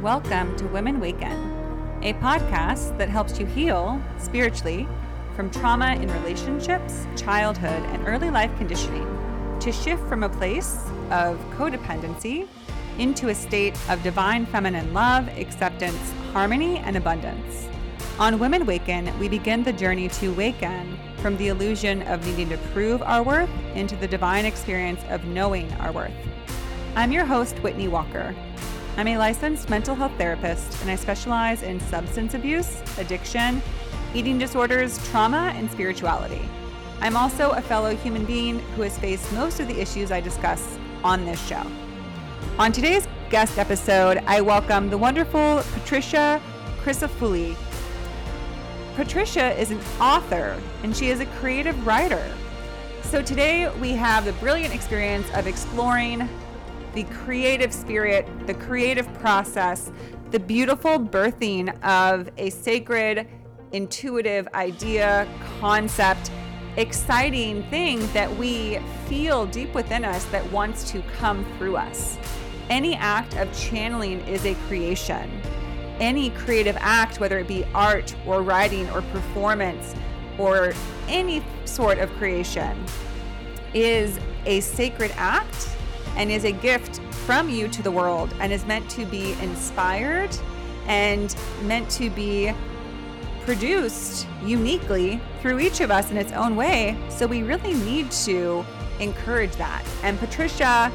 Welcome to Women Waken, a podcast that helps you heal spiritually from trauma in relationships, childhood, and early life conditioning to shift from a place of codependency into a state of divine feminine love, acceptance, harmony, and abundance. On Women Waken, we begin the journey to waken from the illusion of needing to prove our worth into the divine experience of knowing our worth. I'm your host, Whitney Walker. I'm a licensed mental health therapist and I specialize in substance abuse, addiction, eating disorders, trauma, and spirituality. I'm also a fellow human being who has faced most of the issues I discuss on this show. On today's guest episode, I welcome the wonderful Patricia Crisafulli. Patricia is an author and she is a creative writer. So today we have the brilliant experience of exploring the creative spirit, the creative process, the beautiful birthing of a sacred, intuitive idea, concept, exciting thing that we feel deep within us that wants to come through us. Any act of channeling is a creation. Any creative act, whether it be art or writing or performance or any sort of creation, is a sacred act and is a gift from you to the world and is meant to be inspired and meant to be produced uniquely through each of us in its own way. So we really need to encourage that. And Patricia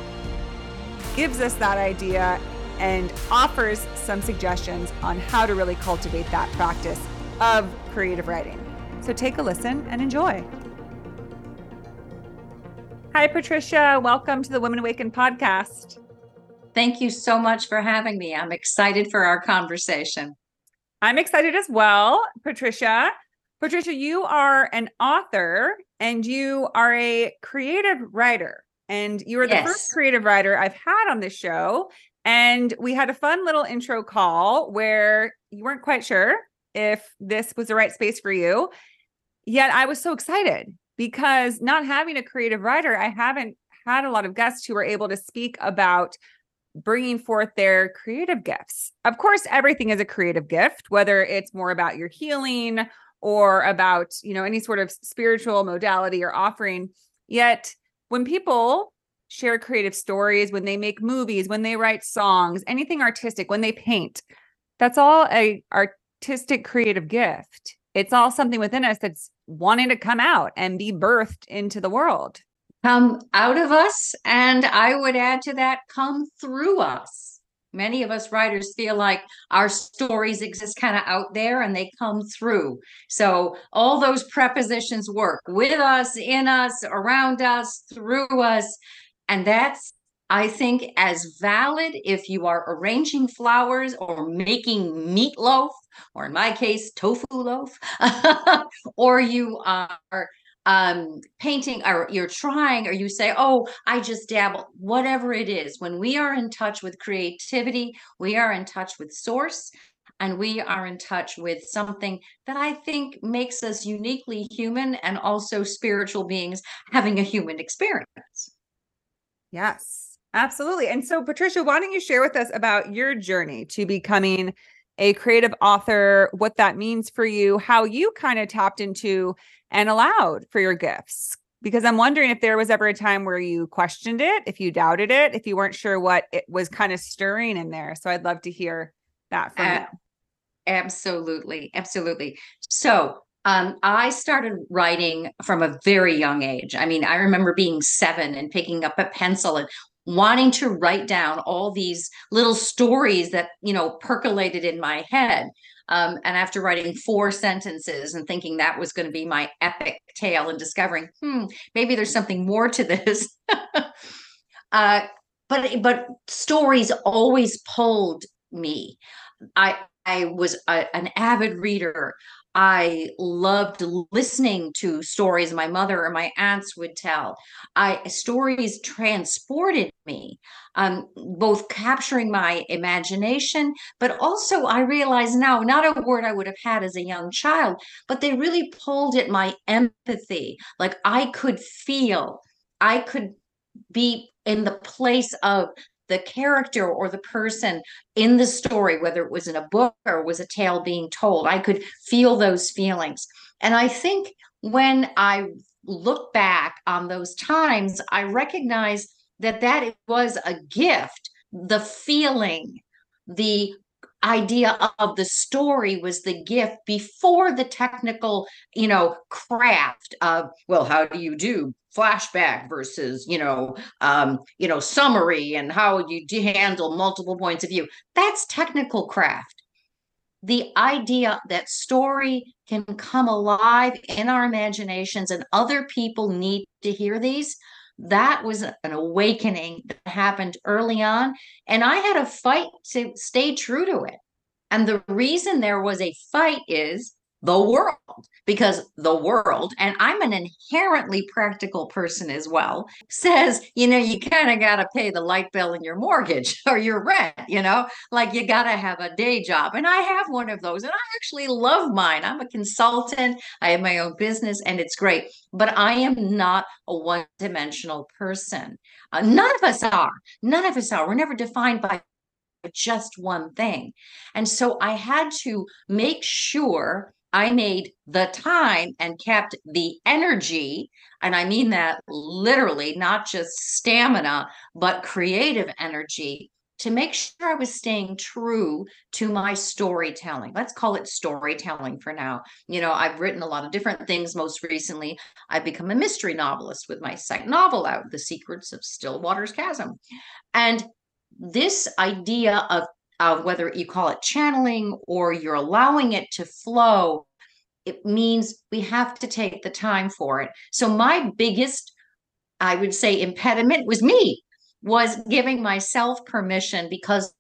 gives us that idea and offers some suggestions on how to really cultivate that practice of creative writing. So take a listen and enjoy. Hi, Patricia. Welcome to the Women Awaken podcast. Thank you so much for having me. I'm excited for our conversation. I'm excited as well, Patricia. Patricia, you are an author and you are a creative writer. And you are the yes. first creative writer I've had on this show. And we had a fun little intro call where you weren't quite sure if this was the right space for you. Yet I was so excited because not having a creative writer, I haven't had a lot of guests who were able to speak about bringing forth their creative gifts. Of course, everything is a creative gift, whether it's more about your healing or about, you know, any sort of spiritual modality or offering. Yet, when people share creative stories, when they make movies, when they write songs, anything artistic, when they paint, that's all a artistic creative gift. It's all something within us that's wanting to come out and be birthed into the world. Come out of us. And I would add to that, come through us. Many of us writers feel like our stories exist kind of out there and they come through. So all those prepositions work with us, in us, around us, through us. And that's I think as valid if you are arranging flowers or making meatloaf, or in my case, tofu loaf, or you are um, painting or you're trying or you say, oh, I just dabble, whatever it is. When we are in touch with creativity, we are in touch with source and we are in touch with something that I think makes us uniquely human and also spiritual beings having a human experience. Yes. Absolutely. And so, Patricia, why don't you share with us about your journey to becoming a creative author, what that means for you, how you kind of tapped into and allowed for your gifts? Because I'm wondering if there was ever a time where you questioned it, if you doubted it, if you weren't sure what it was kind of stirring in there. So, I'd love to hear that from uh, you. Absolutely. Absolutely. So, um, I started writing from a very young age. I mean, I remember being seven and picking up a pencil and wanting to write down all these little stories that you know percolated in my head. Um, and after writing four sentences and thinking that was going to be my epic tale and discovering hmm maybe there's something more to this. Uh, but but stories always pulled me. I i was a, an avid reader I loved listening to stories my mother or my aunts would tell. I stories transported me, um, both capturing my imagination, but also I realize now, not a word I would have had as a young child, but they really pulled at my empathy. Like I could feel, I could be in the place of the character or the person in the story, whether it was in a book or was a tale being told. I could feel those feelings. And I think when I look back on those times, I recognize that that was a gift. The feeling, the idea of the story was the gift before the technical you know craft of well how do you do flashback versus you know um you know summary and how you handle multiple points of view. That's technical craft. The idea that story can come alive in our imaginations and other people need to hear these that was an awakening that happened early on. And I had a fight to stay true to it. And the reason there was a fight is the world, because the world, and I'm an inherently practical person as well, says, you know, you kind of got to pay the light bill and your mortgage or your rent, you know, like you got to have a day job. And I have one of those, and I actually love mine. I'm a consultant, I have my own business, and it's great. But I am not a one dimensional person. Uh, none of us are. None of us are. We're never defined by just one thing. And so I had to make sure I made the time and kept the energy. And I mean that literally, not just stamina, but creative energy to make sure I was staying true to my storytelling. Let's call it storytelling for now. You know, I've written a lot of different things. Most recently, I've become a mystery novelist with my second novel out, The Secrets of Stillwater's Chasm. And this idea of of whether you call it channeling or you're allowing it to flow it means we have to take the time for it. So my biggest i would say impediment was me was giving myself permission because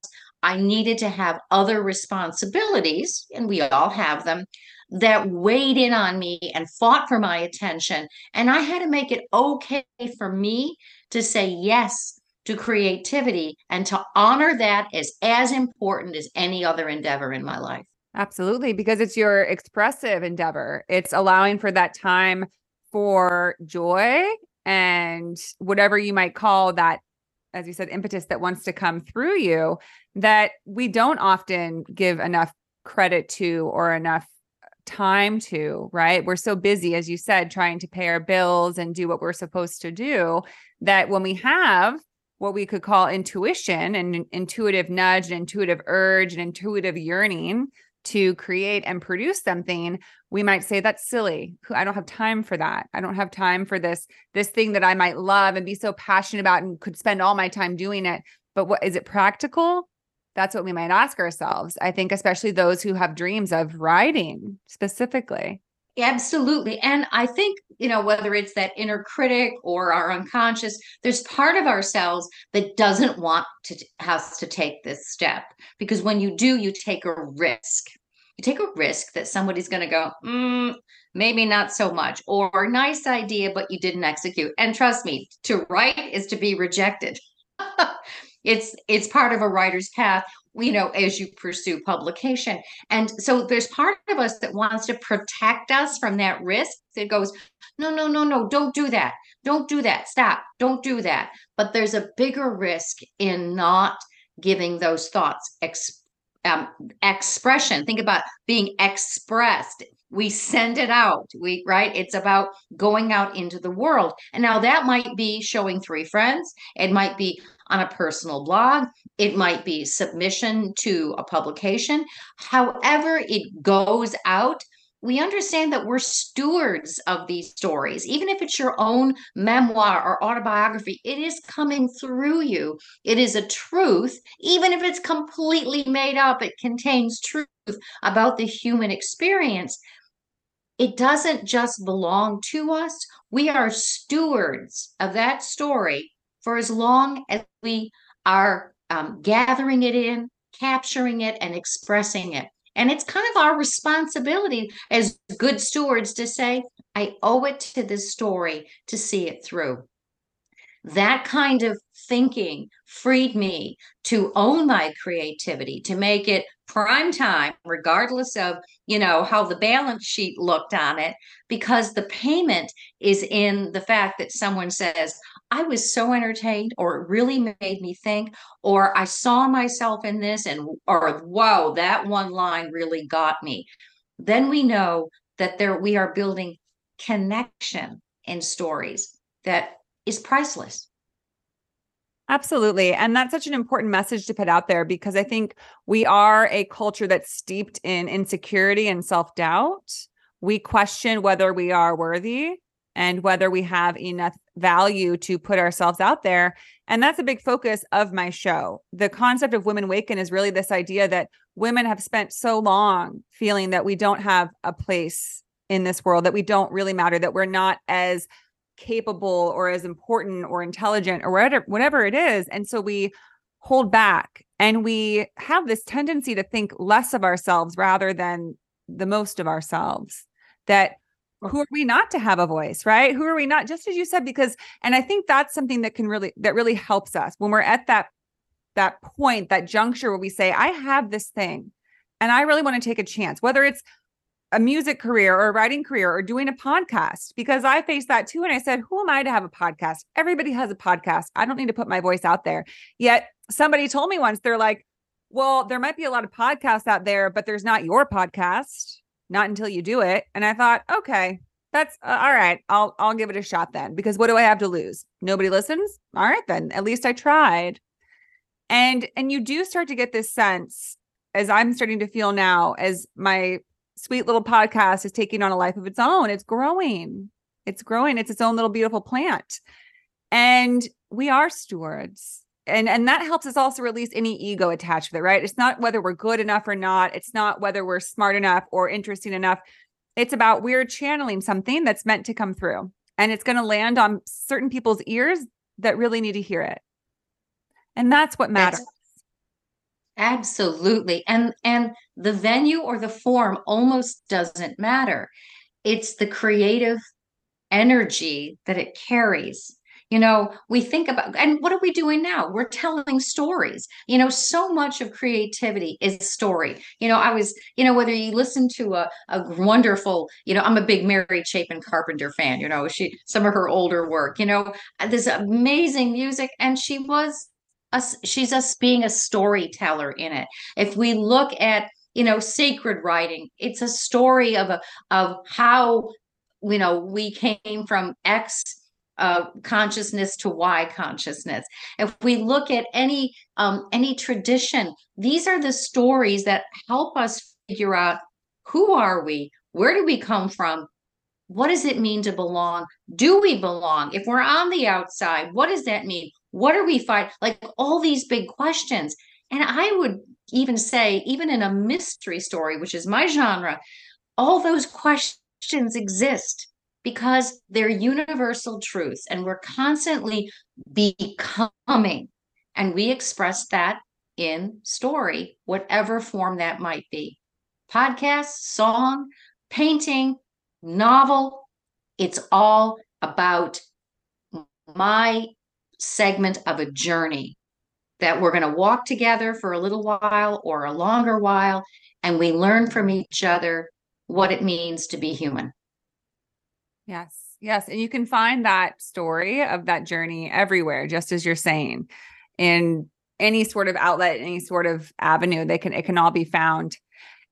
i needed to have other responsibilities and we all have them that weighed in on me and fought for my attention. And i had to make it okay for me to say yes to creativity and to honor that as as important as any other endeavor in my life. Absolutely, because it's your expressive endeavor. It's allowing for that time for joy and whatever you might call that as you said impetus that wants to come through you that we don't often give enough credit to or enough time to, right? We're so busy, as you said, trying to pay our bills and do what we're supposed to do that when we have what we could call intuition and intuitive nudge and intuitive urge and intuitive yearning to create and produce something we might say that's silly. I don't have time for that. I don't have time for this this thing that i might love and be so passionate about and could spend all my time doing it. But what is it practical? That's what we might ask ourselves. I think especially those who have dreams of writing specifically Absolutely. And I think, you know, whether it's that inner critic or our unconscious, there's part of ourselves that doesn't want to has to take this step. Because when you do, you take a risk. You take a risk that somebody's going to go, mm, maybe not so much, or nice idea, but you didn't execute. And trust me, to write is to be rejected. it's it's part of a writer's path you know, as you pursue publication. And so there's part of us that wants to protect us from that risk that goes, no, no, no, no, don't do that. Don't do that. Stop. Don't do that. But there's a bigger risk in not giving those thoughts ex- um, expression. Think about being expressed. We send it out. We right. It's about going out into the world. And now that might be showing three friends. It might be on a personal blog. It might be submission to a publication. However, it goes out, we understand that we're stewards of these stories. Even if it's your own memoir or autobiography, it is coming through you. It is a truth, even if it's completely made up, it contains truth about the human experience. It doesn't just belong to us. We are stewards of that story for as long as we are um, gathering it in, capturing it, and expressing it. And it's kind of our responsibility as good stewards to say, I owe it to this story to see it through. That kind of thinking freed me to own my creativity, to make it prime time, regardless of, you know, how the balance sheet looked on it, because the payment is in the fact that someone says, I was so entertained, or it really made me think, or I saw myself in this, and or whoa, that one line really got me. Then we know that there we are building connection in stories that is priceless. Absolutely. And that's such an important message to put out there because I think we are a culture that's steeped in insecurity and self doubt. We question whether we are worthy and whether we have enough value to put ourselves out there. And that's a big focus of my show. The concept of Women Waken is really this idea that women have spent so long feeling that we don't have a place in this world, that we don't really matter, that we're not as capable or as important or intelligent or whatever, whatever it is. And so we hold back and we have this tendency to think less of ourselves rather than the most of ourselves. That who are we not to have a voice, right? Who are we not? Just as you said, because, and I think that's something that can really, that really helps us when we're at that, that point, that juncture where we say, I have this thing and I really want to take a chance, whether it's a music career or a writing career or doing a podcast because I faced that too. And I said, Who am I to have a podcast? Everybody has a podcast. I don't need to put my voice out there. Yet somebody told me once, they're like, Well, there might be a lot of podcasts out there, but there's not your podcast, not until you do it. And I thought, Okay, that's uh, all right. I'll I'll give it a shot then because what do I have to lose? Nobody listens. All right then. At least I tried. And and you do start to get this sense as I'm starting to feel now as my sweet little podcast is taking on a life of its own. It's growing. It's growing. It's its own little beautiful plant. And we are stewards. And and that helps us also release any ego attached with it, right? It's not whether we're good enough or not. It's not whether we're smart enough or interesting enough. It's about we're channeling something that's meant to come through. And it's going to land on certain people's ears that really need to hear it. And that's what matters. That's- Absolutely. And and the venue or the form almost doesn't matter. It's the creative energy that it carries. You know, we think about, and what are we doing now? We're telling stories. You know, so much of creativity is story. You know, I was, you know, whether you listen to a, a wonderful, you know, I'm a big Mary Chapin Carpenter fan, you know, she, some of her older work, you know, this amazing music, and she was us she's us being a storyteller in it if we look at you know sacred writing it's a story of a of how you know we came from x uh, consciousness to why consciousness if we look at any um, any tradition these are the stories that help us figure out who are we where do we come from what does it mean to belong do we belong if we're on the outside what does that mean what are we fighting? Like all these big questions. And I would even say, even in a mystery story, which is my genre, all those questions exist because they're universal truths and we're constantly becoming. And we express that in story, whatever form that might be podcast, song, painting, novel. It's all about my segment of a journey that we're going to walk together for a little while or a longer while, and we learn from each other what it means to be human. Yes. Yes. And you can find that story of that journey everywhere, just as you're saying, in any sort of outlet, any sort of avenue, they can, it can all be found.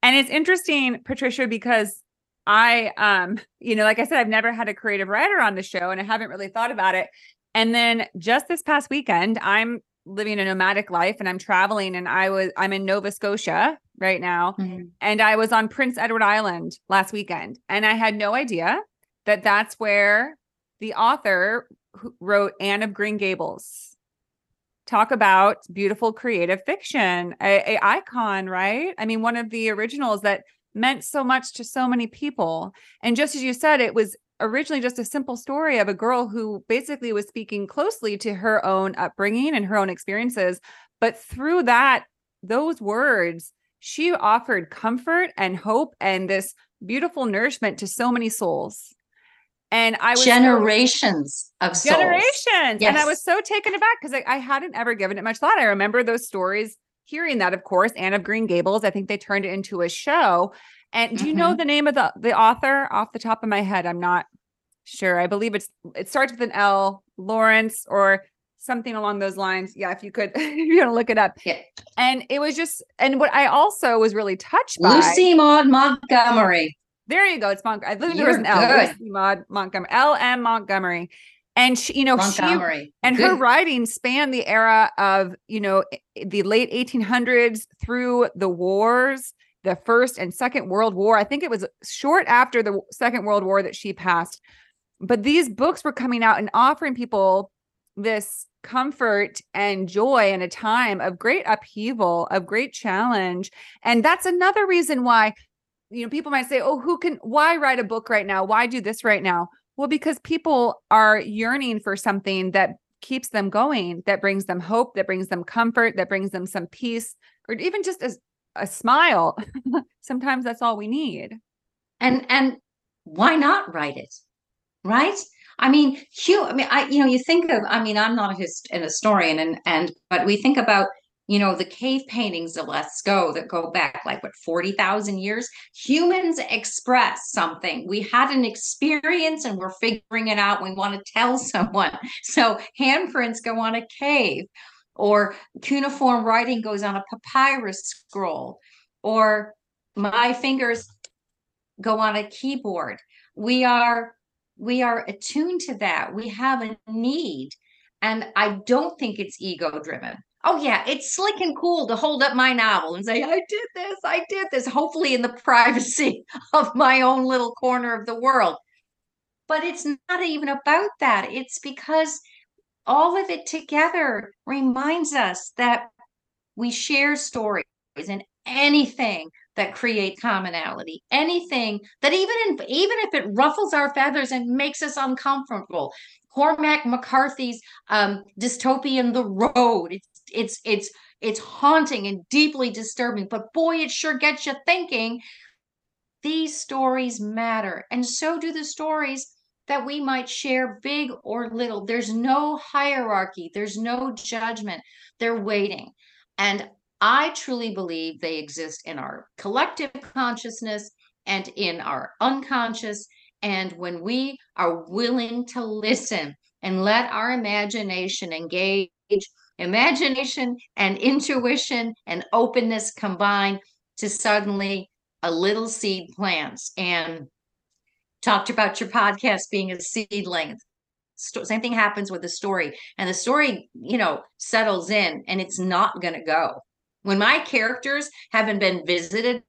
And it's interesting, Patricia, because I, um, you know, like I said, I've never had a creative writer on the show and I haven't really thought about it. And then just this past weekend, I'm living a nomadic life and I'm traveling and I was I'm in Nova Scotia right now mm-hmm. and I was on Prince Edward Island last weekend and I had no idea that that's where the author wrote Anne of Green Gables. Talk about beautiful creative fiction, a, a icon, right? I mean, one of the originals that meant so much to so many people. And just as you said, it was originally just a simple story of a girl who basically was speaking closely to her own upbringing and her own experiences. But through that, those words, she offered comfort and hope and this beautiful nourishment to so many souls. And I was generations so, of souls. generations. Yes. And I was so taken aback because I, I hadn't ever given it much thought. I remember those stories, hearing that, of course, Anne of Green Gables. I think they turned it into a show. And do you mm-hmm. know the name of the the author off the top of my head? I'm not sure. I believe it's it starts with an L, Lawrence or something along those lines. Yeah, if you could, if you want to look it up. Yeah. And it was just, and what I also was really touched by Lucy Maud Montgomery. There you go. It's Montgomery. I think there was an L. Maud Montgomery. L. M. Montgomery. And she, you know, Montgomery. she and Good. her writing spanned the era of, you know, the late 1800s through the wars, the first and second world war. I think it was short after the second world war that she passed. But these books were coming out and offering people this comfort and joy in a time of great upheaval, of great challenge. And that's another reason why, you know, people might say, oh, who can, why write a book right now? Why do this right now? Well, because people are yearning for something that keeps them going, that brings them hope, that brings them comfort, that brings them some peace, or even just a, a smile. Sometimes that's all we need. And, and, why not write it? Right? I mean, Hugh, I mean, I, you know, you think of, I mean, I'm not a hist- an historian and, and, but we think about, you know, the cave paintings of Lascaux that go back like what, 40,000 years. Humans express something. We had an experience and we're figuring it out. We want to tell someone. So handprints go on a cave or cuneiform writing goes on a papyrus scroll or my fingers go on a keyboard. We are we are attuned to that. We have a need. And I don't think it's ego driven. Oh, yeah, it's slick and cool to hold up my novel and say, I did this, I did this, hopefully in the privacy of my own little corner of the world. But it's not even about that. It's because all of it together reminds us that we share stories and anything that create commonality anything that even in, even if it ruffles our feathers and makes us uncomfortable cormac mccarthy's um, dystopian the road it's it's it's it's haunting and deeply disturbing but boy it sure gets you thinking these stories matter and so do the stories that we might share big or little there's no hierarchy there's no judgment they're waiting and I truly believe they exist in our collective consciousness and in our unconscious. And when we are willing to listen and let our imagination engage, imagination and intuition and openness combine to suddenly a little seed plants. And talked about your podcast being a seedling. Same thing happens with the story, and the story, you know, settles in and it's not going to go when my characters haven't been visited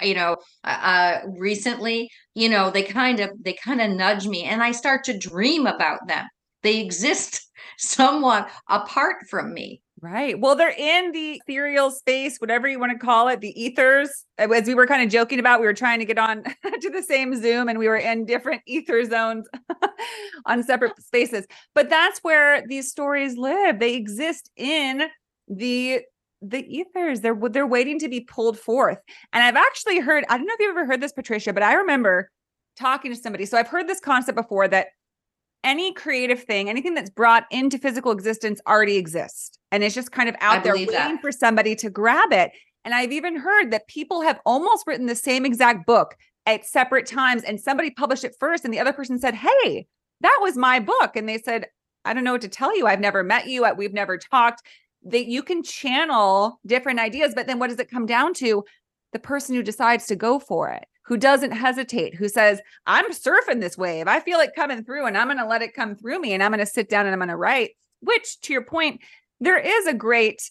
you know uh, uh, recently you know they kind of they kind of nudge me and i start to dream about them they exist somewhat apart from me Right. Well, they're in the ethereal space, whatever you want to call it, the ethers. As we were kind of joking about, we were trying to get on to the same Zoom and we were in different ether zones on separate spaces. But that's where these stories live. They exist in the the ethers they're they're waiting to be pulled forth and i've actually heard i don't know if you've ever heard this patricia but i remember talking to somebody so i've heard this concept before that any creative thing anything that's brought into physical existence already exists and it's just kind of out I there waiting that. for somebody to grab it and i've even heard that people have almost written the same exact book at separate times and somebody published it first and the other person said hey that was my book and they said I don't know what to tell you. I've never met you. We've never talked that you can channel different ideas, but then what does it come down to? The person who decides to go for it, who doesn't hesitate, who says, I'm surfing this wave. I feel it coming through and I'm going to let it come through me and I'm going to sit down and I'm going to write. Which, to your point, there is a great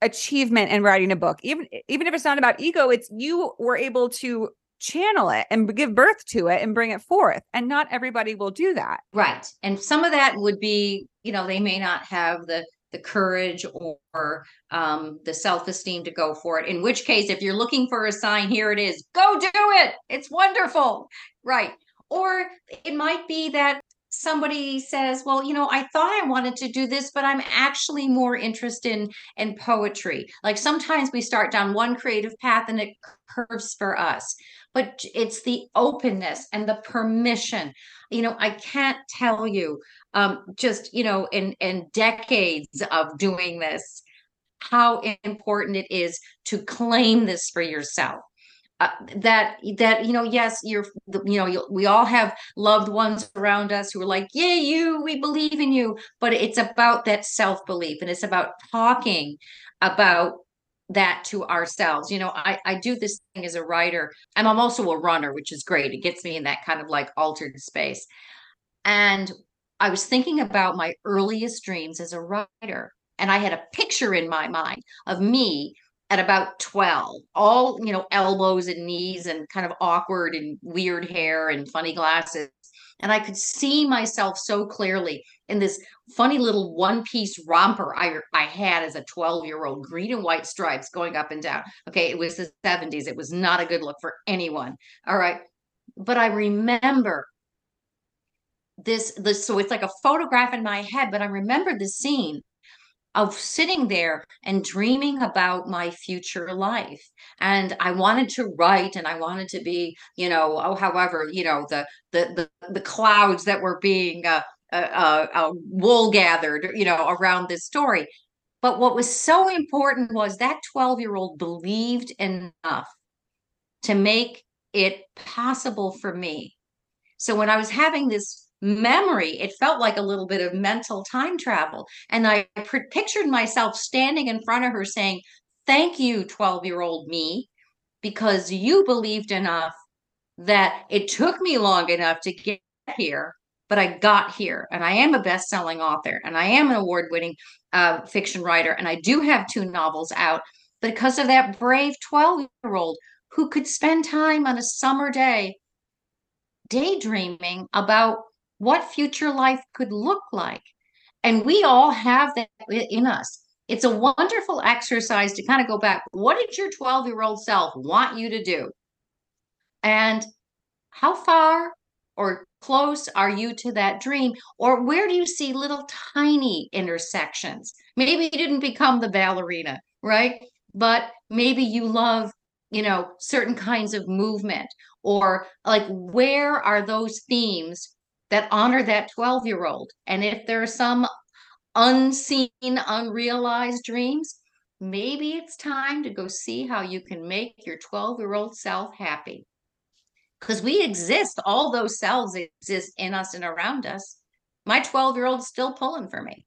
achievement in writing a book. Even even if it's not about ego, it's you were able to channel it and give birth to it and bring it forth. And not everybody will do that. Right. And some of that would be, you know, they may not have the the courage or um, the self-esteem to go for it. In which case if you're looking for a sign here it is. Go do it. It's wonderful. Right. Or it might be that somebody says, well, you know, I thought I wanted to do this, but I'm actually more interested in, in poetry. Like sometimes we start down one creative path and it curves for us, but it's the openness and the permission. You know, I can't tell you um, just, you know, in, in decades of doing this, how important it is to claim this for yourself uh, that that you know yes you're you know we all have loved ones around us who are like yeah you we believe in you. But it's about that self belief and it's about talking about that to ourselves. You know i i do this thing as a writer. And i'm also a runner which is great. It gets me in that kind of like altered space. And i was thinking about my earliest dreams as a writer and i had a picture in my mind of me at about 12 all you know elbows and knees and kind of awkward and weird hair and funny glasses. And i could see myself so clearly in this funny little one piece romper i i had as a 12 year old green and white stripes going up and down. Okay it was the 70s it was not a good look for anyone. All right. But i remember this this so it's like a photograph in my head but i remember the scene of sitting there and dreaming about my future life. And i wanted to write and i wanted to be you know oh however you know the the the, the clouds that were being uh, uh, uh, uh, wool gathered you know around this story. But what was so important was that 12 year old believed enough to make it possible for me. So when i was having this memory, it felt like a little bit of mental time travel. And I pictured myself standing in front of her saying, Thank you, 12 year old me, because you believed enough that it took me long enough to get here, but I got here. And I am a best selling author and I am an award winning uh, fiction writer. And I do have two novels out because of that brave 12 year old who could spend time on a summer day daydreaming about what future life could look like. And we all have that in us. It's a wonderful exercise to kind of go back. What did your 12 year old self want you to do? And how far or close are you to that dream? Or where do you see little tiny intersections? Maybe you didn't become the ballerina, right? But maybe you love, you know, certain kinds of movement or like where are those themes that honor that 12 year old. And if there are some unseen, unrealized dreams, maybe it's time to go see how you can make your 12 year old self happy. Because we exist, all those selves exist in us and around us. My 12 year old's still pulling for me.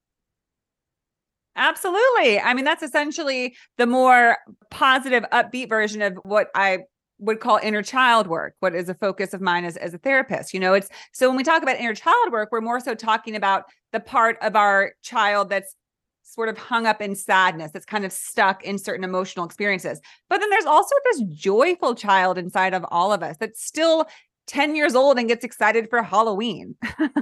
Absolutely. I mean, that's essentially the more positive, upbeat version of what I would call inner child work what is a focus of mine as, as a therapist you know it's so when we talk about inner child work we're more so talking about the part of our child that's sort of hung up in sadness that's kind of stuck in certain emotional experiences but then there's also this joyful child inside of all of us that's still 10 years old and gets excited for Halloween.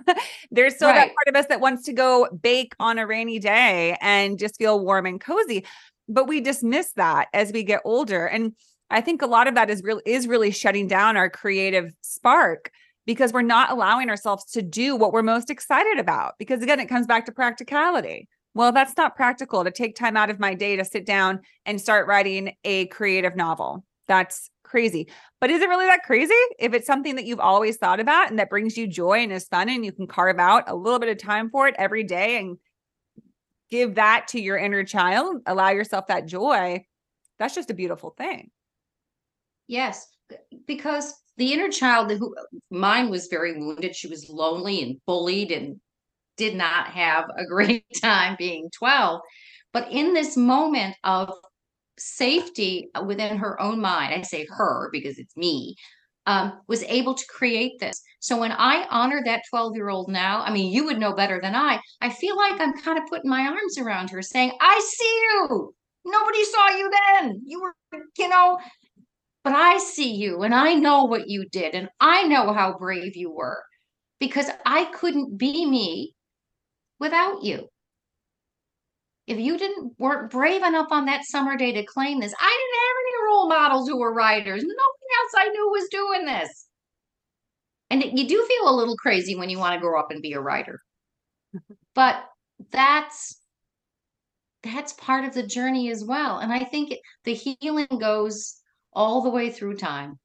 There's still right. that part of us that wants to go bake on a rainy day and just feel warm and cozy. But we dismiss that as we get older. And I think a lot of that is really is really shutting down our creative spark because we're not allowing ourselves to do what we're most excited about. Because again, it comes back to practicality. Well, that's not practical to take time out of my day to sit down and start writing a creative novel. That's crazy. But is it really that crazy? If it's something that you've always thought about and that brings you joy and is fun and you can carve out a little bit of time for it every day and give that to your inner child, allow yourself that joy, that's just a beautiful thing. Yes, because the inner child who mine was very wounded. She was lonely and bullied and did not have a great time being 12. But in this moment of safety within her own mind, I say her because it's me, um, was able to create this. So when I honor that 12 year old now, I mean, you would know better than I. I feel like I'm kind of putting my arms around her saying, I see you. Nobody saw you then. You were, you know, but I see you and I know what you did and I know how brave you were because I couldn't be me without you. If you didn't weren't brave enough on that summer day to claim this, I didn't have any role models who were writers. Nobody else I knew was doing this. and you do feel a little crazy when you want to grow up and be a writer. but that's that's part of the journey as well. And I think it, the healing goes all the way through time.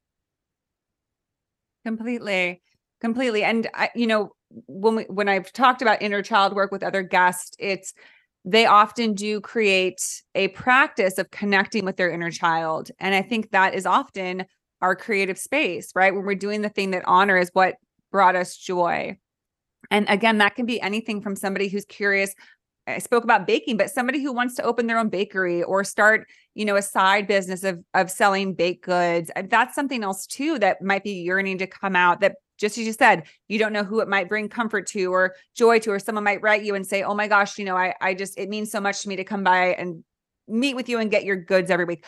Completely. Completely. And I, you know, when we when I've talked about inner child work with other guests, it's they often do create a practice of connecting with their inner child. And I think that is often our creative space, right? When we're doing the thing that honor is what brought us joy. And again, that can be anything from somebody who's curious. I spoke about baking, but somebody who wants to open their own bakery or start, you know, a side business of of selling baked goods. That's something else too that might be yearning to come out that just as you said, you don't know who it might bring comfort to or joy to, or someone might write you and say, Oh my gosh, you know, I, I just, it means so much to me to come by and meet with you and get your goods every week.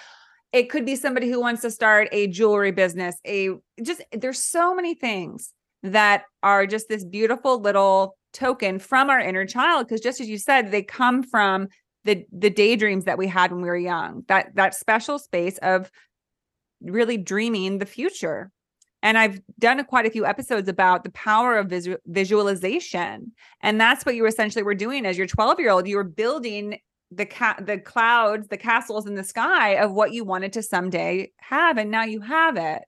It could be somebody who wants to start a jewelry business, a just, there's so many things that are just this beautiful little token from our inner child. Cause just as you said, they come from the, the daydreams that we had when we were young, that, that special space of really dreaming the future and I've done quite a few episodes about the power of visu- visualization. And that's what you essentially were doing as your 12 year old. You were building the cat the clouds, the castles in the sky of what you wanted to someday have. And now you have it.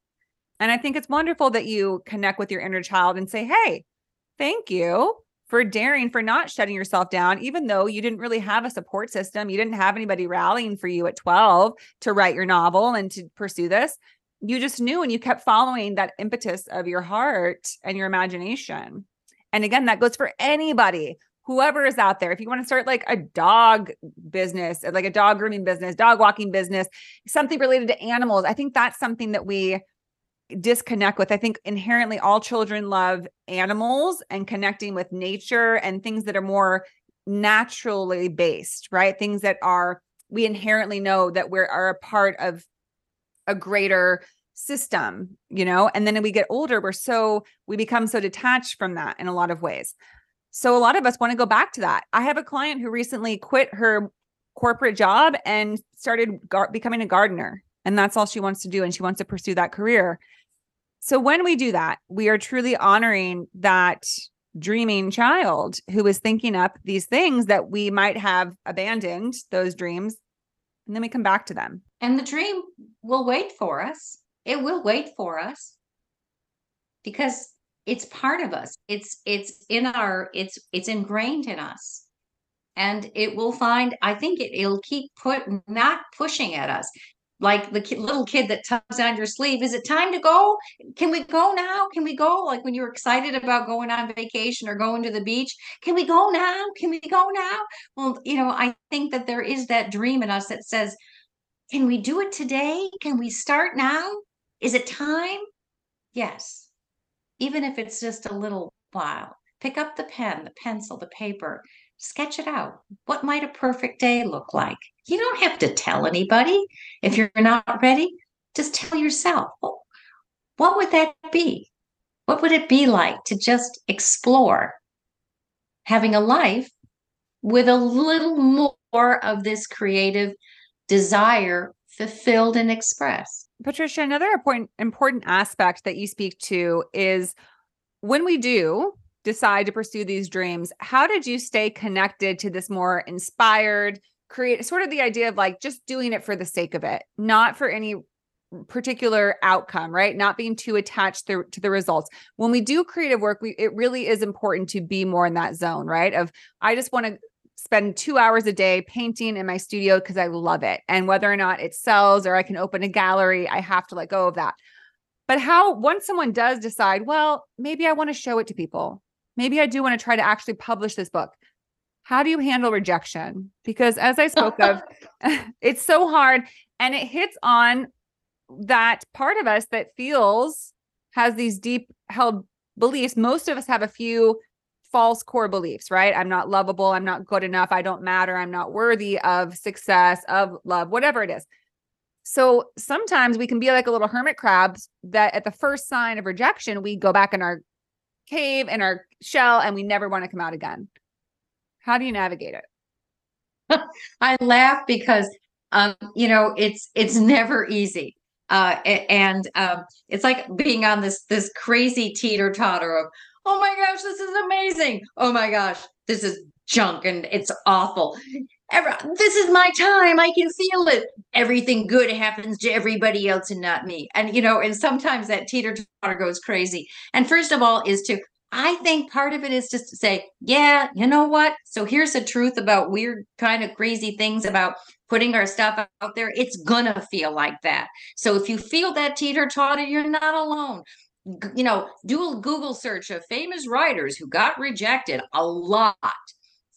And I think it's wonderful that you connect with your inner child and say, Hey, thank you for daring, for not shutting yourself down, even though you didn't really have a support system. You didn't have anybody rallying for you at 12 to write your novel and to pursue this you just knew and you kept following that impetus of your heart and your imagination. And again, that goes for anybody, whoever is out there. If you want to start like a dog business, like a dog grooming business, dog walking business, something related to animals, I think that's something that we disconnect with. I think inherently all children love animals and connecting with nature and things that are more naturally based, right? Things that are we inherently know that we're are a part of a greater system, you know? And then we get older, we're so, we become so detached from that in a lot of ways. So a lot of us want to go back to that. I have a client who recently quit her corporate job and started gar- becoming a gardener. And that's all she wants to do. And she wants to pursue that career. So when we do that, we are truly honoring that dreaming child who is thinking up these things that we might have abandoned, those dreams, and then we come back to them. And the dream will wait for us. It will wait for us because it's part of us. It's it's in our it's it's ingrained in us. And it will find, I think it, it'll keep put not pushing at us like the little kid that tugs on your sleeve is it time to go? Can we go now? Can we go? Like when you're excited about going on vacation or going to the beach can we go now? Can we go now? Well you know i think that there is that dream in us that says can we do it today? Can we start now? Is it time? Yes. Even if it's just a little while pick up the pen the pencil the paper sketch it out. What might a perfect day look like? You don't have to tell anybody if you're not ready. Just tell yourself, well, what would that be? What would it be like to just explore having a life with a little more of this creative desire fulfilled and expressed? Patricia, another important important aspect that you speak to is when we do decide to pursue these dreams, how did you stay connected to this more inspired, create sort of the idea of like just doing it for the sake of it, not for any particular outcome, right? Not being too attached to, to the results. When we do creative work, we it really is important to be more in that zone, right? Of I just want to spend 2 hours a day painting in my studio because I love it. And whether or not it sells or I can open a gallery, I have to let go of that. But how once someone does decide, well, maybe I want to show it to people maybe I do want to try to actually publish this book. How do you handle rejection? Because as I spoke of, it's so hard and it hits on that part of us that feels has these deep held beliefs. Most of us have a few false core beliefs, right? I'm not lovable. I'm not good enough. I don't matter. I'm not worthy of success, of love, whatever it is. So sometimes we can be like a little hermit crabs that at the first sign of rejection, we go back in our cave in our shell and we never want to come out again. How do you navigate it? I laugh because um, you know, it's it's never easy. uh, and um, it's like being on this this crazy teeter totter of oh my gosh this is amazing oh my gosh this is junk and it's awful Every, this is my time i can feel it everything good happens to everybody else and not me and you know and sometimes that teeter totter goes crazy and first of all is to I think part of it is just to say, yeah, you know what? So here's the truth about weird, kind of crazy things about putting our stuff out there. It's gonna feel like that. So if you feel that teeter totter, you're not alone. You know, do a Google search of famous writers who got rejected a lot.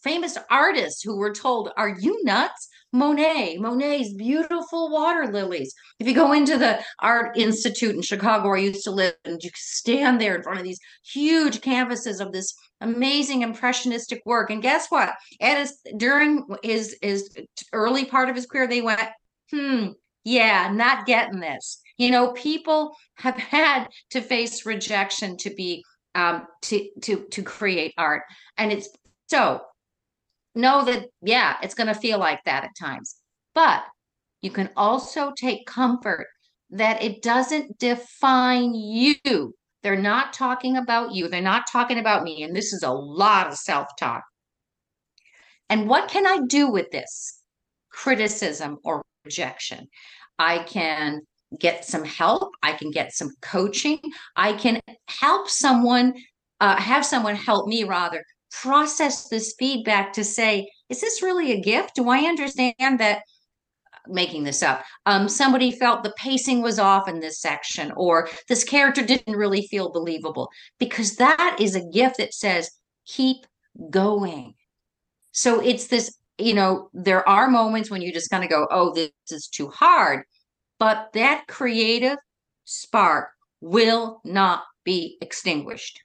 Famous artists who were told, Are you nuts? Monet, Monet's beautiful water lilies. If you go into the Art Institute in Chicago, where I used to live, and you stand there in front of these huge canvases of this amazing impressionistic work. And guess what? At his during his his early part of his career, they went, hmm, yeah, not getting this. You know, people have had to face rejection to be um to to to create art. And it's so know that, yeah, it's going to feel like that at times. But you can also take comfort that it doesn't define you. They're not talking about you. They're not talking about me. And this is a lot of self talk. And what can I do with this criticism or rejection? I can get some help. I can get some coaching. I can help someone, uh, have someone help me rather process this feedback to say, is this really a gift? Do I understand that? Making this up, um, somebody felt the pacing was off in this section, or this character didn't really feel believable, because that is a gift that says, keep going. So it's this, you know, there are moments when you just kind of go, oh, this is too hard, but that creative spark will not be extinguished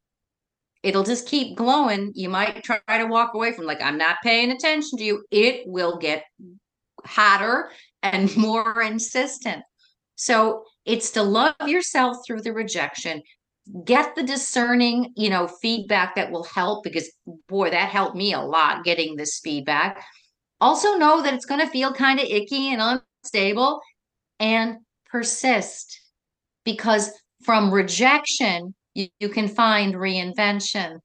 it'll just keep glowing. You might try to walk away from like, I'm not paying attention to you. It will get hotter and more insistent. So it's to love yourself through the rejection, get the discerning, you know, feedback that will help because boy, that helped me a lot getting this feedback. Also know that it's going to feel kind of icky and unstable and persist because from rejection you, you can find reinvention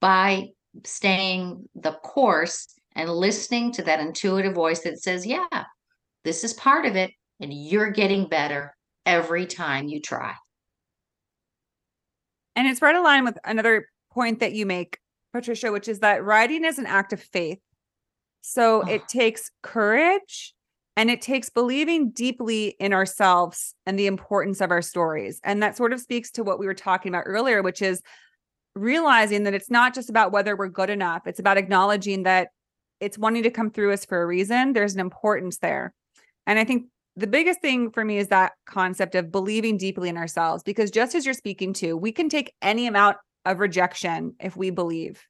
by staying the course and listening to that intuitive voice that says, yeah, this is part of it. And you're getting better every time you try. And it's right aligned with another point that you make, Patricia, which is that writing is an act of faith. So oh. it takes courage and it takes believing deeply in ourselves and the importance of our stories. And that sort of speaks to what we were talking about earlier, which is realizing that it's not just about whether we're good enough, it's about acknowledging that it's wanting to come through us for a reason. There's an importance there. And I think the biggest thing for me is that concept of believing deeply in ourselves, because just as you're speaking to, we can take any amount of rejection if we believe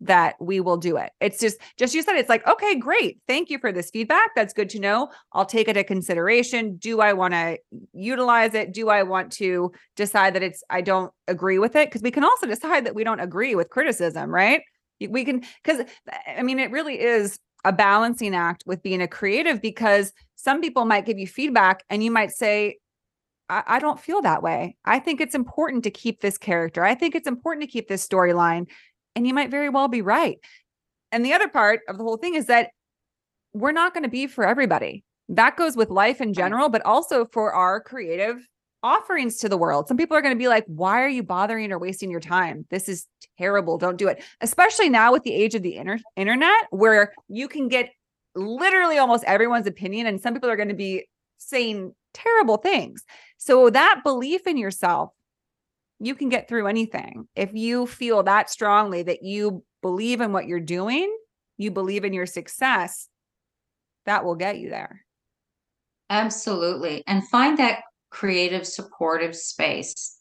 that we will do it. It's just, just you said, it's like, okay, great. Thank you for this feedback. That's good to know. I'll take it into consideration. Do I want to utilize it? Do I want to decide that it's, I don't agree with it? Because we can also decide that we don't agree with criticism, right? We can, because I mean, it really is a balancing act with being a creative because some people might give you feedback and you might say, I, don't feel that way. I think it's important to keep this character. I think it's important to keep this storyline and you might very well be right. And the other part of the whole thing is that we're not going to be for everybody. That goes with life in general, but also for our creative offerings to the world. Some people are going to be like, why are you bothering or wasting your time? This is terrible. Don't do it. Especially now with the age of the inter- internet, where you can get literally almost everyone's opinion. And some people are going to be saying terrible things. So that belief in yourself you can get through anything. If you feel that strongly that you believe in what you're doing, you believe in your success, that will get you there. Absolutely. And find that creative, supportive space,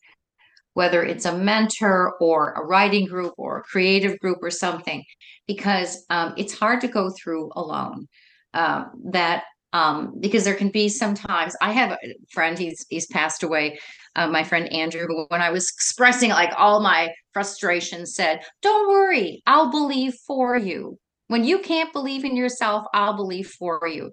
whether it's a mentor or a writing group or a creative group or something, because um, it's hard to go through alone. Um, that um, because there can be sometimes I have a friend, he's he's passed away, uh, my friend Andrew, who when I was expressing like all my frustration said, Don't worry, I'll believe for you. When you can't believe in yourself, I'll believe for you.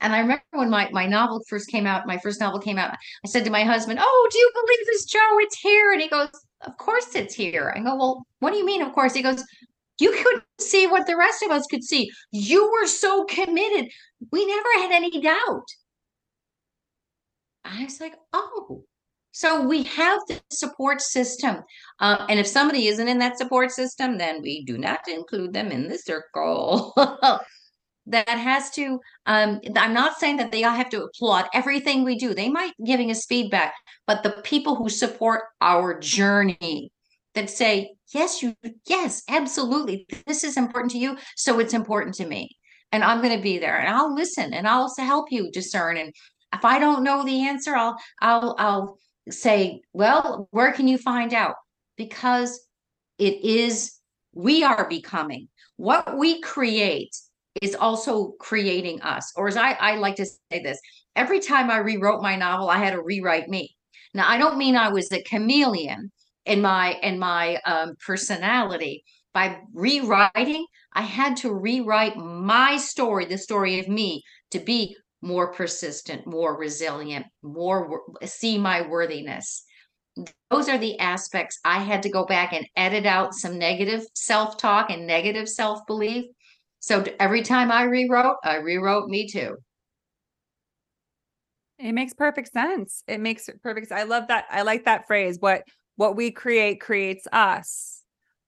And I remember when my, my novel first came out, my first novel came out, I said to my husband, Oh, do you believe this, Joe? It's here. And he goes, Of course it's here. I go, Well, what do you mean, of course? He goes, You couldn't see what the rest of us could see. You were so committed. We never had any doubt. I was like, Oh, so we have the support system. Uh, and if somebody isn't in that support system, then we do not include them in the circle. that has to um, i'm not saying that they all have to applaud everything we do they might giving us feedback but the people who support our journey that say yes you yes absolutely this is important to you so it's important to me and i'm going to be there and i'll listen and i'll help you discern and if i don't know the answer i'll i'll i'll say well where can you find out because it is we are becoming what we create is also creating us. Or as I, I like to say this, every time I rewrote my novel, I had to rewrite me. Now, I don't mean I was a chameleon in my in my um, personality. By rewriting, I had to rewrite my story, the story of me, to be more persistent, more resilient, more see my worthiness. Those are the aspects I had to go back and edit out some negative self talk and negative self belief so every time I rewrote, I rewrote me too. It makes perfect sense. It makes perfect. I love that. I like that phrase. What what we create creates us.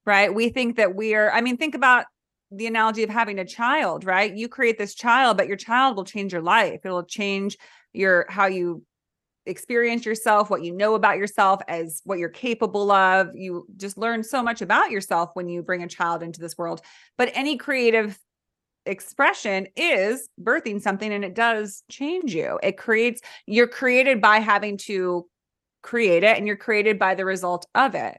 Right? We think that we're I mean think about the analogy of having a child, right? You create this child, but your child will change your life. It'll change your how you experience yourself, what you know about yourself as what you're capable of. You just learn so much about yourself when you bring a child into this world. But any creative expression is birthing something and it does change you. It creates, you're created by having to create it and you're created by the result of it.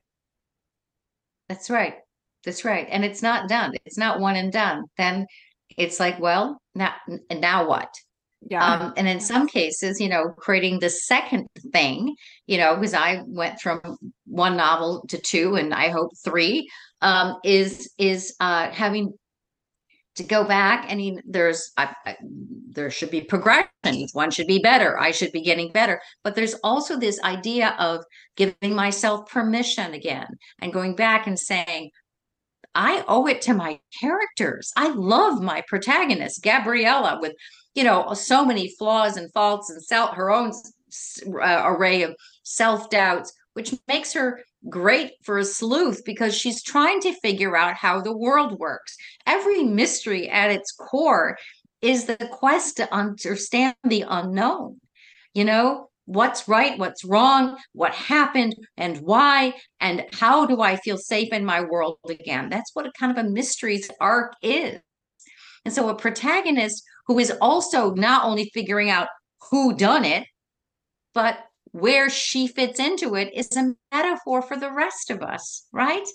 That's right. That's right. And it's not done. It's not one and done. Then it's like, well, now now what? Yeah. Um, and in some cases, you know, creating the second thing, you know, because I went from one novel to two and I hope three, um, is is uh, having to go back. I mean, there's I, I, there should be progression. One should be better. I should be getting better. But there's also this idea of giving myself permission again and going back and saying, I owe it to my characters. I love my protagonist, Gabriella, with you know so many flaws and faults and self her own uh, array of self doubts, which makes her great for a sleuth because she's trying to figure out how the world works. Every mystery at its core is the quest to understand the unknown. You know, what's right, what's wrong, what happened, and why, and how do I feel safe in my world again? That's what a kind of a mysteries arc is. And so a protagonist who is also not only figuring out who done it, but where she fits into it is a metaphor for the rest of us, right?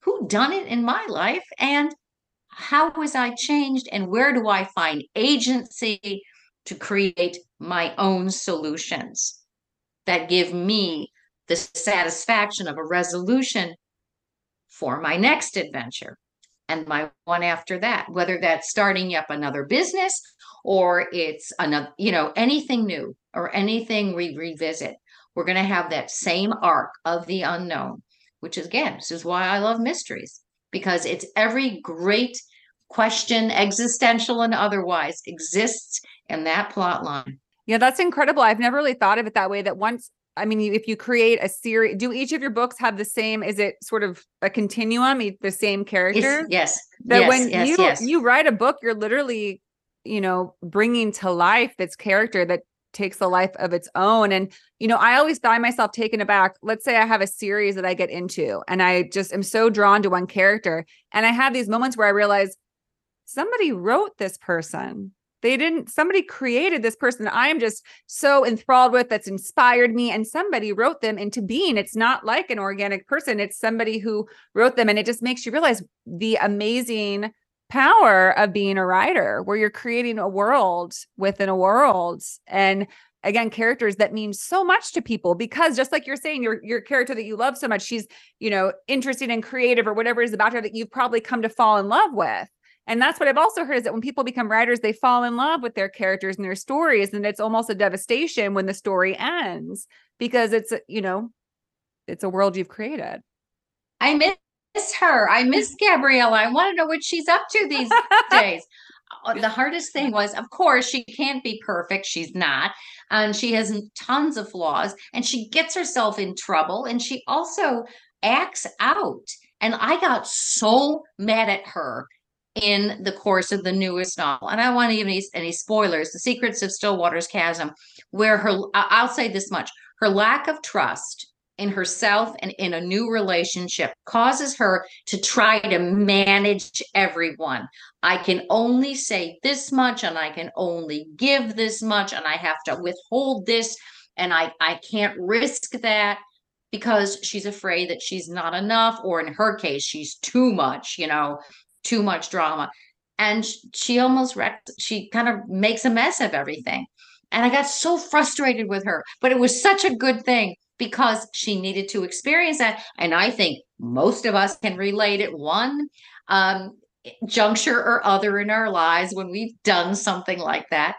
Who done it in my life and how was I changed and where do I find agency to create my own solutions that give me the satisfaction of a resolution for my next adventure and my one after that whether that's starting up another business or it's another you know anything new or anything we revisit. We're going to have that same arc of the unknown which is again this is why i love mysteries because it's every great question existential and otherwise exists in that plot line yeah that's incredible i've never really thought of it that way that once I mean, if you create a series, do each of your books have the same? Is it sort of a continuum, the same character? yes. That yes, when yes, you yes. you write a book, you're literally, you know, bringing to life this character that takes a life of its own. And you know, I always find myself taken aback. Let's say I have a series that I get into, and I just am so drawn to one character, and I have these moments where I realize somebody wrote this person they didn't, somebody created this person I am just so enthralled with that's inspired me. And somebody wrote them into being. It's not like an organic person, it's somebody who wrote them. And it just makes you realize the amazing power of being a writer, where you're creating a world within a world. And again characters that mean so much to people because just like you're saying your your character that you love so much she's you know interesting and creative or whatever is about her that you've probably come to fall in love with And that's what I've also heard is that when people become writers, they fall in love with their characters and their stories. And it's almost a devastation when the story ends because it's, you know, it's a world you've created. I miss her. I miss Gabriella. I want to know what she's up to these days. Uh, the hardest thing was, of course, she can't be perfect. She's not. And she has tons of flaws and she gets herself in trouble and she also acts out. And I got so mad at her in the course of the newest novel. And I don't want to give any, any spoilers, The Secrets of Stillwater's Chasm, where her, I'll say this much her lack of trust in herself and in a new relationship causes her to try to manage everyone. I can only say this much and I can only give this much and I have to withhold this and I I can't risk that because she's afraid that she's not enough or in her case she's too much, you know, too much drama. And she almost wrecked she kind of makes a mess of everything. And I got so frustrated with her, but it was such a good thing because she needed to experience that. And I think most of us can relate at one um, juncture or other in our lives when we've done something like that.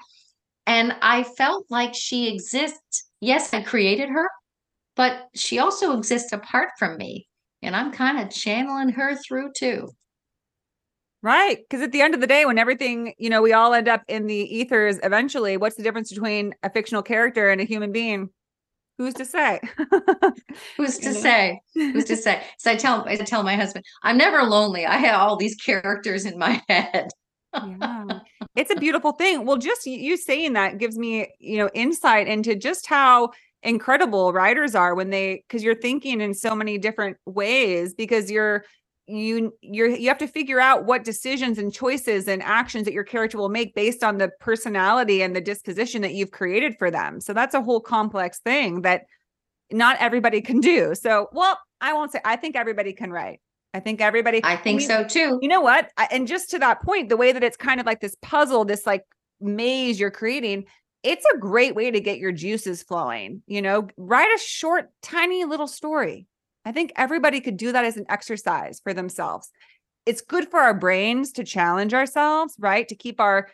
And I felt like she exists. Yes, I created her, but she also exists apart from me. And I'm kind of channeling her through too. Right. Because at the end of the day, when everything, you know, we all end up in the ethers eventually, what's the difference between a fictional character and a human being? who's to say? Who's to say? Who's to say? So i tell i tell my husband i'm never lonely. I have all these characters in my head. Yeah it's a beautiful thing. Well just you saying that gives me you know insight into just how incredible writers are when they because you're thinking in so many different ways because you're you you're you have to figure out what decisions and choices and actions that your character will make based on the personality and the disposition that you've created for them. So that's a whole complex thing that not everybody can do. So well i won't say i think everybody can write. I think everybody i think so too. You know what? I, and just to that point the way that it's kind of like this puzzle this like maze you're creating it's a great way to get your juices flowing you know? Write a short tiny little story I think everybody could do that as an exercise for themselves. It's good for our brains to challenge ourselves, right? To keep our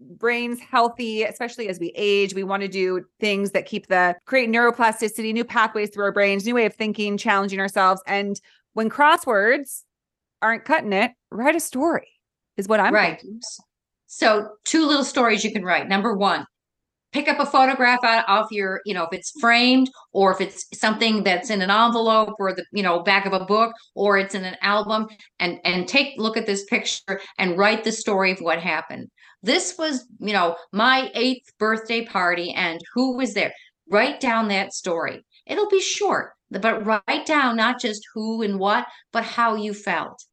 brains healthy, especially as we age. We want to do things that keep the create neuroplasticity, new pathways through our brains, new way of thinking, challenging ourselves. And when crosswords aren't cutting it, write a story is what I'm right. Thinking. So, two little stories you can write. Number one, pick up a photograph out off your you know if it's framed or if it's something that's in an envelope or the you know back of a book or it's in an album and and take look at this picture and write the story of what happened. This was you know my eighth birthday party and who was there? Write down that story. It'll be short but write down not just who and what but how you felt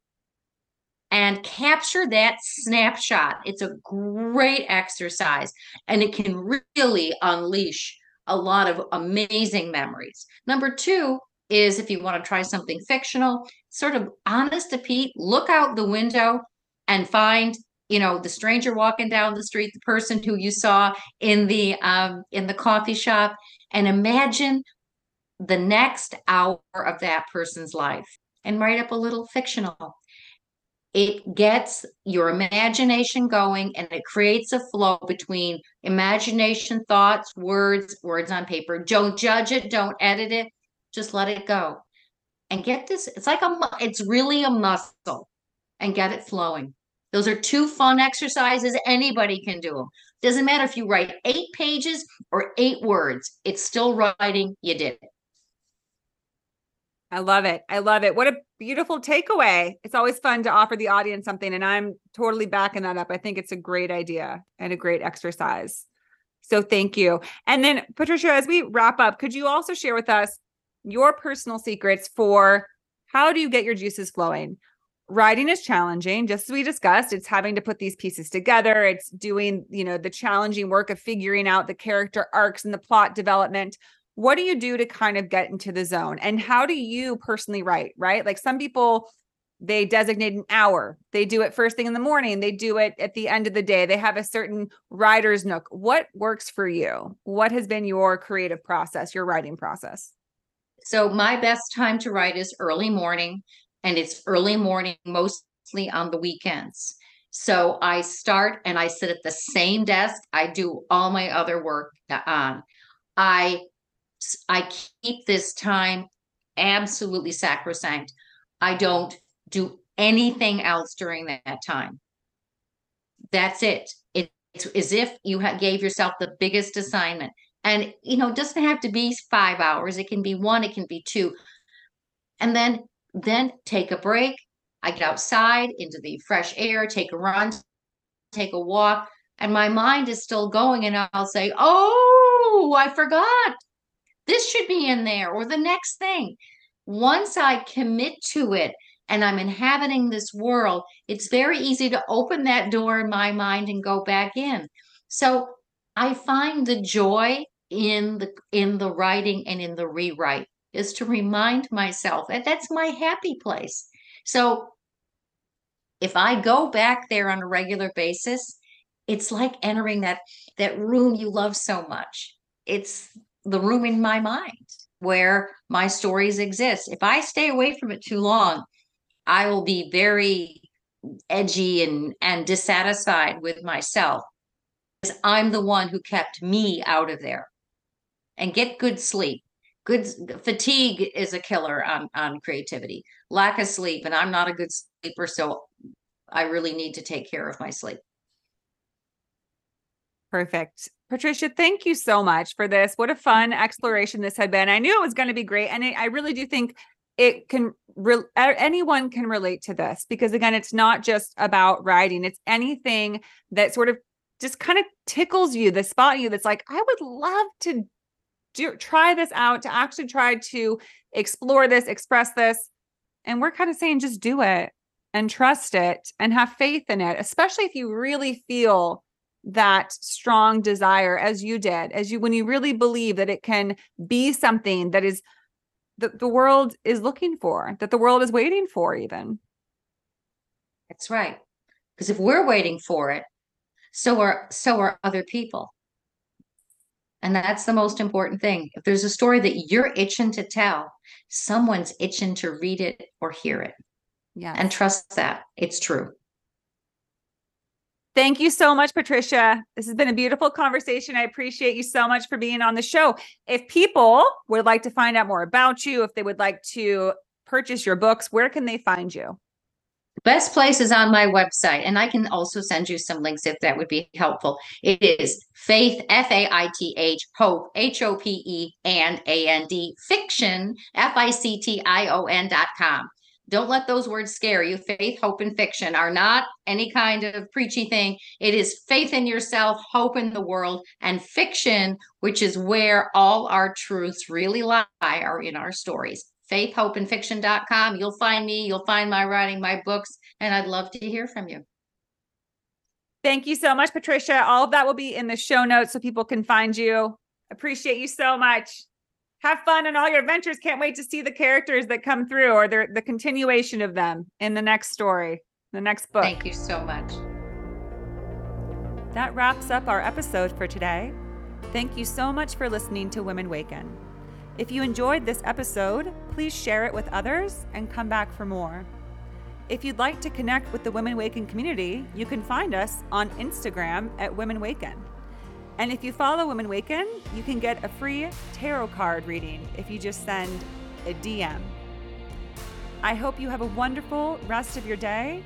and capture that snapshot. It's a great exercise and it can really unleash a lot of amazing memories. Number two is if you want to try something fictional, sort of honest to Pete, look out the window and find you know the stranger walking down the street the person who you saw in the um in the coffee shop and imagine the next hour of that person's life and write up a little fictional it gets your imagination going and it creates a flow between imagination, thoughts, words, words on paper. Don't judge it, don't edit it, just let it go. And get this, it's like a, it's really a muscle and get it flowing. Those are two fun exercises. Anybody can do them. Doesn't matter if you write eight pages or eight words, it's still writing. You did it. I love it. I love it. What a beautiful takeaway. It's always fun to offer the audience something, and I'm totally backing that up. I think it's a great idea and a great exercise. So thank you. And then, Patricia, as we wrap up, could you also share with us your personal secrets for how do you get your juices flowing? Writing is challenging, just as we discussed. It's having to put these pieces together. It's doing, you know, the challenging work of figuring out the character arcs and the plot development what do you do to kind of get into the zone? And how do you personally write right? Like some people they designate an hour. They do it first thing in the morning. They do it at the end of the day. They have a certain writer's nook. What works for you? What has been your creative process your writing process? So my best time to write is early morning and it's early morning mostly on the weekends. So I start and I sit at the same desk. I do all my other work on. I I keep this time absolutely sacrosanct. I don't do anything else during that time. That's it. it it's as if you gave yourself the biggest assignment. And, you know, it doesn't have to be five hours. It can be one, it can be two. And then, then take a break. I get outside into the fresh air, take a run, take a walk, and my mind is still going. And I'll say, Oh, I forgot. This should be in there, or the next thing. Once I commit to it and I'm inhabiting this world, it's very easy to open that door in my mind and go back in. So I find the joy in the in the writing and in the rewrite is to remind myself that that's my happy place. So if I go back there on a regular basis, it's like entering that that room you love so much. It's the room in my mind where my stories exist. If I stay away from it too long, I will be very edgy and and dissatisfied with myself because I'm the one who kept me out of there. And get good sleep. Good fatigue is a killer on on creativity. Lack of sleep, and I'm not a good sleeper, so I really need to take care of my sleep. Perfect. Patricia, thank you so much for this. What a fun exploration this had been. I knew it was going to be great. And I really do think it can re- anyone can relate to this because again it's not just about writing it's anything that sort of just kind of tickles you the spot you that's like i would love to do try this out to actually try to explore this express this and we're kind of saying just do it and trust it and have faith in it especially if you really feel that strong desire as you did as you when you really believe that it can be something that is that the world is looking for, that the world is waiting for, even. That's right. Because if we're waiting for it, so are so are other people. And that's the most important thing. If there's a story that you're itching to tell, someone's itching to read it or hear it. Yeah. And trust that it's true. Thank you so much, Patricia. This has been a beautiful conversation. I appreciate you so much for being on the show. If people would like to find out more about you, if they would like to purchase your books, where can they find you? Best place is on my website, and I can also send you some links if that would be helpful. It is Faith, F A I T H, Hope, H O P E, and A N D, Fiction, F I C T I O N dot com. Don't let those words scare you. Faith, hope, and fiction are not any kind of preachy thing. It is faith in yourself, hope in the world, and fiction, which is where all our truths really lie, are in our stories. Faith, hope, and fiction.com. You'll find me, you'll find my writing, my books, and I'd love to hear from you. Thank you so much, Patricia. All of that will be in the show notes so people can find you. Appreciate you so much have fun in all your adventures. Can't wait to see the characters that come through or the, the continuation of them in the next story, the next book. Thank you so much. That wraps up our episode for today. Thank you so much for listening to Women Waken. If you enjoyed this episode, please share it with others and come back for more. If you'd like to connect with the Women Waken community, you can find us on Instagram at Women Waken. And if you follow Women Waken, you can get a free tarot card reading if you just send a DM. I hope you have a wonderful rest of your day,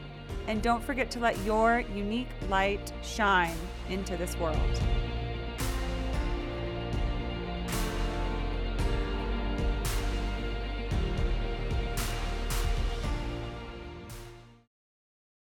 and don't forget to let your unique light shine into this world.